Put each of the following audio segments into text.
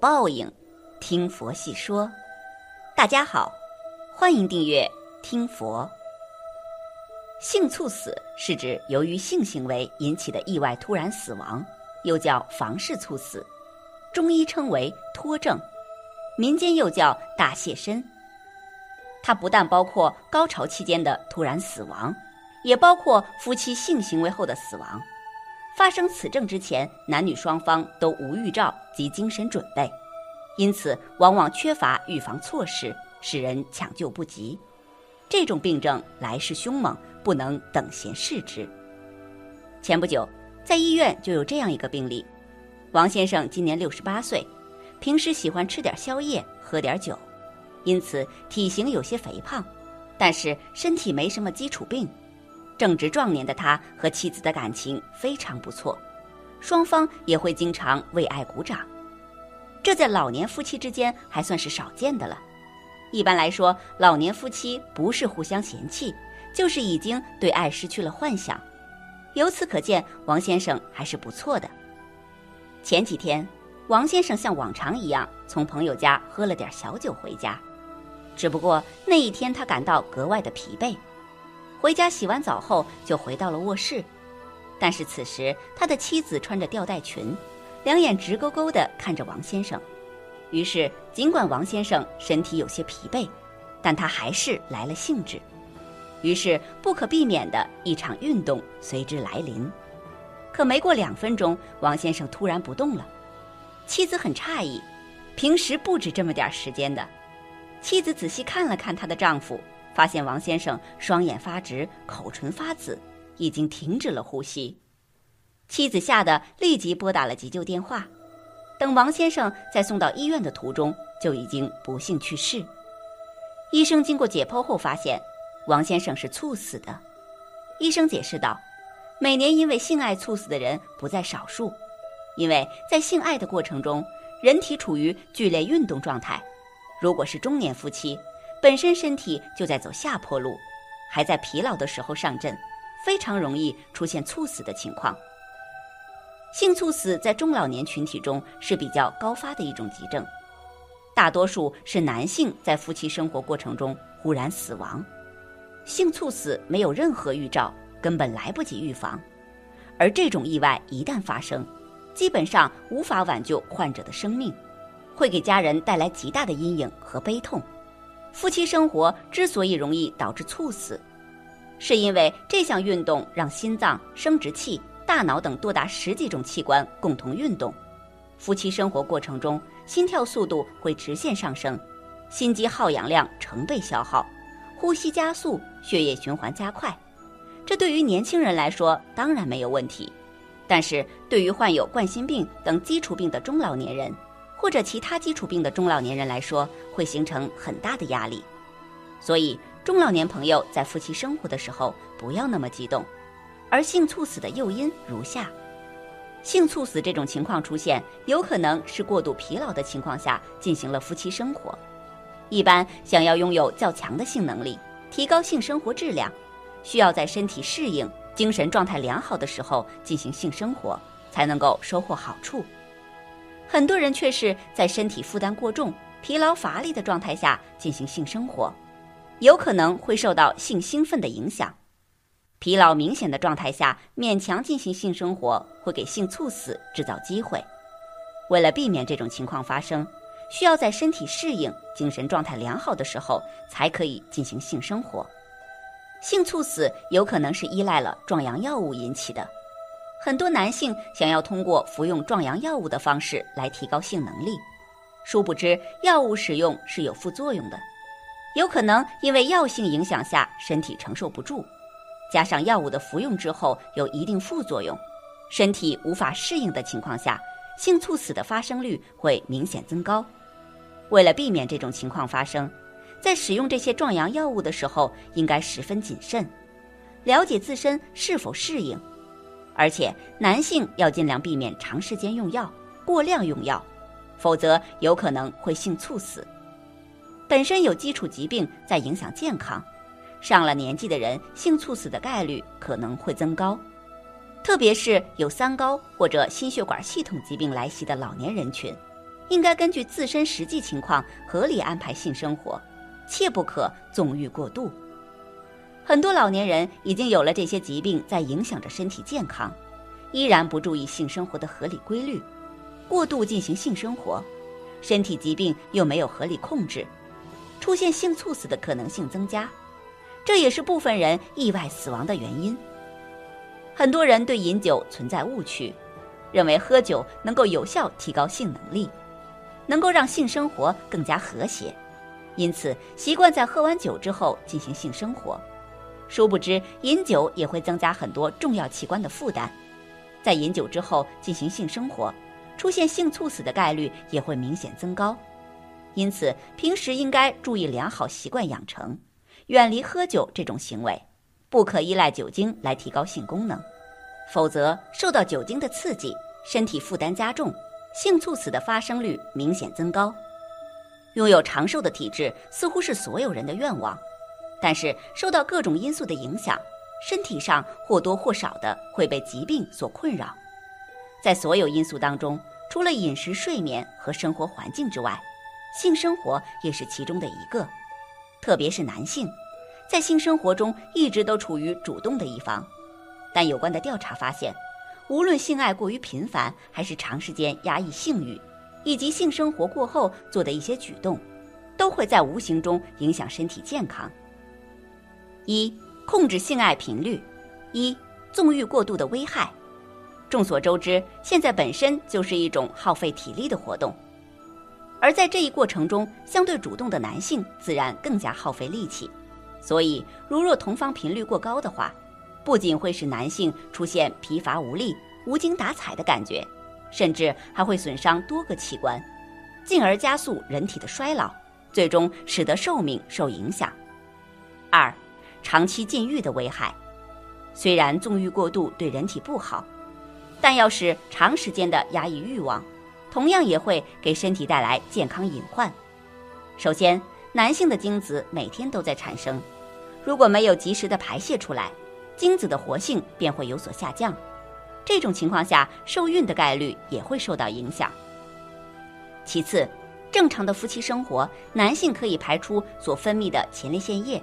报应，听佛细说。大家好，欢迎订阅听佛。性猝死是指由于性行为引起的意外突然死亡，又叫房事猝死，中医称为脱症，民间又叫大泄身。它不但包括高潮期间的突然死亡，也包括夫妻性行为后的死亡。发生此症之前，男女双方都无预兆及精神准备，因此往往缺乏预防措施，使人抢救不及。这种病症来势凶猛，不能等闲视之。前不久，在医院就有这样一个病例：王先生今年六十八岁，平时喜欢吃点宵夜，喝点酒，因此体型有些肥胖，但是身体没什么基础病。正值壮年的他和妻子的感情非常不错，双方也会经常为爱鼓掌，这在老年夫妻之间还算是少见的了。一般来说，老年夫妻不是互相嫌弃，就是已经对爱失去了幻想。由此可见，王先生还是不错的。前几天，王先生像往常一样从朋友家喝了点小酒回家，只不过那一天他感到格外的疲惫。回家洗完澡后，就回到了卧室，但是此时他的妻子穿着吊带裙，两眼直勾勾地看着王先生。于是，尽管王先生身体有些疲惫，但他还是来了兴致。于是，不可避免的一场运动随之来临。可没过两分钟，王先生突然不动了。妻子很诧异，平时不止这么点时间的。妻子仔细看了看她的丈夫。发现王先生双眼发直，口唇发紫，已经停止了呼吸。妻子吓得立即拨打了急救电话。等王先生在送到医院的途中，就已经不幸去世。医生经过解剖后发现，王先生是猝死的。医生解释道：“每年因为性爱猝死的人不在少数，因为在性爱的过程中，人体处于剧烈运动状态。如果是中年夫妻。”本身身体就在走下坡路，还在疲劳的时候上阵，非常容易出现猝死的情况。性猝死在中老年群体中是比较高发的一种急症，大多数是男性在夫妻生活过程中忽然死亡。性猝死没有任何预兆，根本来不及预防，而这种意外一旦发生，基本上无法挽救患者的生命，会给家人带来极大的阴影和悲痛。夫妻生活之所以容易导致猝死，是因为这项运动让心脏、生殖器、大脑等多达十几种器官共同运动。夫妻生活过程中，心跳速度会直线上升，心肌耗氧量成倍消耗，呼吸加速，血液循环加快。这对于年轻人来说当然没有问题，但是对于患有冠心病等基础病的中老年人。或者其他基础病的中老年人来说，会形成很大的压力，所以中老年朋友在夫妻生活的时候不要那么激动。而性猝死的诱因如下：性猝死这种情况出现，有可能是过度疲劳的情况下进行了夫妻生活。一般想要拥有较强的性能力，提高性生活质量，需要在身体适应、精神状态良好的时候进行性生活，才能够收获好处。很多人却是在身体负担过重、疲劳乏力的状态下进行性生活，有可能会受到性兴奋的影响。疲劳明显的状态下勉强进行性生活，会给性猝死制造机会。为了避免这种情况发生，需要在身体适应、精神状态良好的时候才可以进行性生活。性猝死有可能是依赖了壮阳药物引起的。很多男性想要通过服用壮阳药物的方式来提高性能力，殊不知药物使用是有副作用的，有可能因为药性影响下身体承受不住，加上药物的服用之后有一定副作用，身体无法适应的情况下，性猝死的发生率会明显增高。为了避免这种情况发生，在使用这些壮阳药物的时候应该十分谨慎，了解自身是否适应。而且，男性要尽量避免长时间用药、过量用药，否则有可能会性猝死。本身有基础疾病在影响健康，上了年纪的人性猝死的概率可能会增高，特别是有三高或者心血管系统疾病来袭的老年人群，应该根据自身实际情况合理安排性生活，切不可纵欲过度。很多老年人已经有了这些疾病在影响着身体健康，依然不注意性生活的合理规律，过度进行性生活，身体疾病又没有合理控制，出现性猝死的可能性增加，这也是部分人意外死亡的原因。很多人对饮酒存在误区，认为喝酒能够有效提高性能力，能够让性生活更加和谐，因此习惯在喝完酒之后进行性生活。殊不知，饮酒也会增加很多重要器官的负担，在饮酒之后进行性生活，出现性猝死的概率也会明显增高。因此，平时应该注意良好习惯养成，远离喝酒这种行为，不可依赖酒精来提高性功能，否则受到酒精的刺激，身体负担加重，性猝死的发生率明显增高。拥有长寿的体质似乎是所有人的愿望。但是受到各种因素的影响，身体上或多或少的会被疾病所困扰。在所有因素当中，除了饮食、睡眠和生活环境之外，性生活也是其中的一个。特别是男性，在性生活中一直都处于主动的一方。但有关的调查发现，无论性爱过于频繁，还是长时间压抑性欲，以及性生活过后做的一些举动，都会在无形中影响身体健康。一、控制性爱频率；一、纵欲过度的危害。众所周知，现在本身就是一种耗费体力的活动，而在这一过程中，相对主动的男性自然更加耗费力气。所以，如若同房频率过高的话，不仅会使男性出现疲乏无力、无精打采的感觉，甚至还会损伤多个器官，进而加速人体的衰老，最终使得寿命受影响。二。长期禁欲的危害，虽然纵欲过度对人体不好，但要是长时间的压抑欲望，同样也会给身体带来健康隐患。首先，男性的精子每天都在产生，如果没有及时的排泄出来，精子的活性便会有所下降。这种情况下，受孕的概率也会受到影响。其次，正常的夫妻生活，男性可以排出所分泌的前列腺液。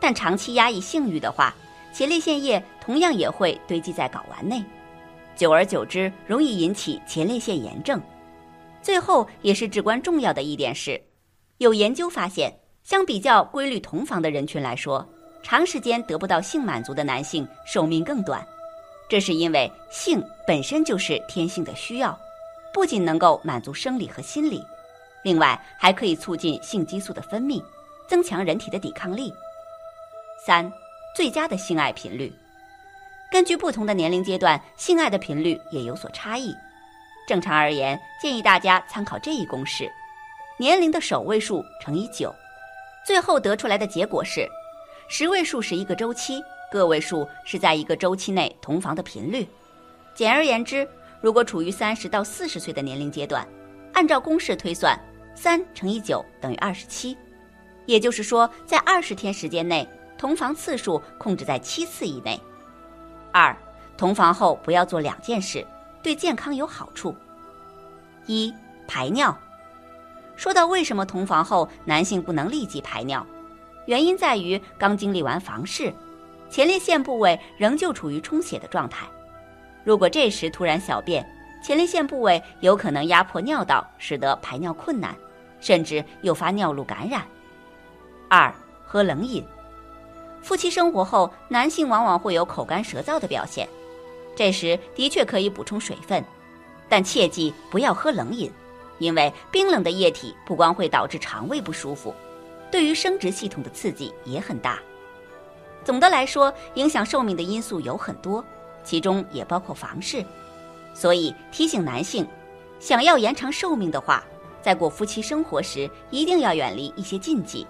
但长期压抑性欲的话，前列腺液同样也会堆积在睾丸内，久而久之容易引起前列腺炎症。最后也是至关重要的一点是，有研究发现，相比较规律同房的人群来说，长时间得不到性满足的男性寿命更短。这是因为性本身就是天性的需要，不仅能够满足生理和心理，另外还可以促进性激素的分泌，增强人体的抵抗力。三，最佳的性爱频率，根据不同的年龄阶段，性爱的频率也有所差异。正常而言，建议大家参考这一公式：年龄的首位数乘以九，最后得出来的结果是，十位数是一个周期，个位数是在一个周期内同房的频率。简而言之，如果处于三十到四十岁的年龄阶段，按照公式推算，三乘以九等于二十七，也就是说，在二十天时间内。同房次数控制在七次以内。二，同房后不要做两件事，对健康有好处。一，排尿。说到为什么同房后男性不能立即排尿，原因在于刚经历完房事，前列腺部位仍旧处于充血的状态。如果这时突然小便，前列腺部位有可能压迫尿道，使得排尿困难，甚至诱发尿路感染。二，喝冷饮。夫妻生活后，男性往往会有口干舌燥的表现，这时的确可以补充水分，但切记不要喝冷饮，因为冰冷的液体不光会导致肠胃不舒服，对于生殖系统的刺激也很大。总的来说，影响寿命的因素有很多，其中也包括房事，所以提醒男性，想要延长寿命的话，在过夫妻生活时一定要远离一些禁忌，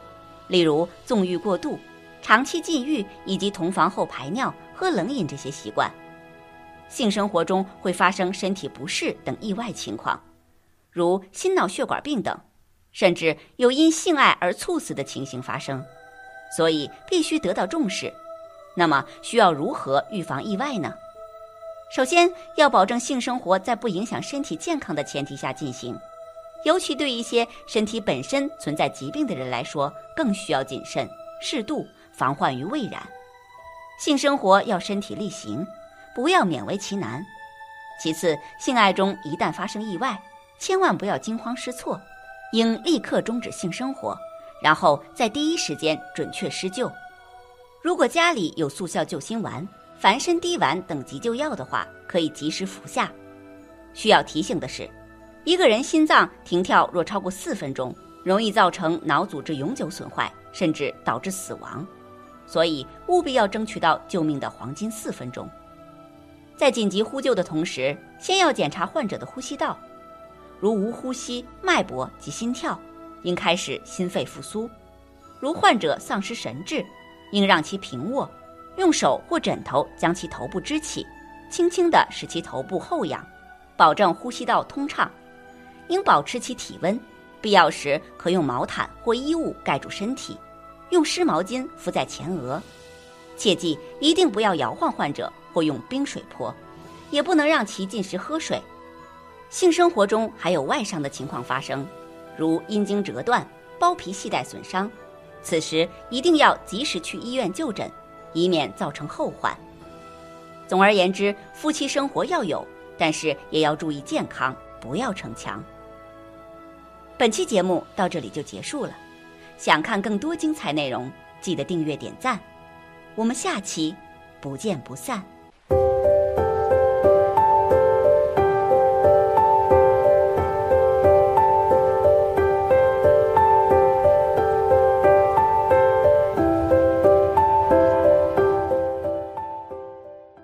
例如纵欲过度。长期禁欲以及同房后排尿、喝冷饮这些习惯，性生活中会发生身体不适等意外情况，如心脑血管病等，甚至有因性爱而猝死的情形发生，所以必须得到重视。那么，需要如何预防意外呢？首先要保证性生活在不影响身体健康的前提下进行，尤其对一些身体本身存在疾病的人来说，更需要谨慎、适度，防患于未然。性生活要身体力行，不要勉为其难。其次，性爱中一旦发生意外，千万不要惊慌失措，应立刻终止性生活，然后在第一时间准确施救。如果家里有速效救心丸、凡参滴丸等急救药的话，可以及时服下。需要提醒的是，一个人心脏停跳若超过四分钟，容易造成脑组织永久损坏，甚至导致死亡。所以务必要争取到救命的黄金四分钟。在紧急呼救的同时，先要检查患者的呼吸道，如无呼吸、脉搏及心跳，应开始心肺复苏；如患者丧失神志，应让其平卧，用手或枕头将其头部支起，轻轻地使其头部后仰。保证呼吸道通畅，应保持其体温，必要时可用毛毯或衣物盖住身体，用湿毛巾敷在前额。切记一定不要摇晃患者或用冰水泼，也不能让其进食喝水。性生活中还有外伤的情况发生，如阴茎折断、包皮系带损伤，此时一定要及时去医院就诊，以免造成后患。总而言之，夫妻生活要有。但是也要注意健康，不要逞强。本期节目到这里就结束了，想看更多精彩内容，记得订阅点赞，我们下期不见不散。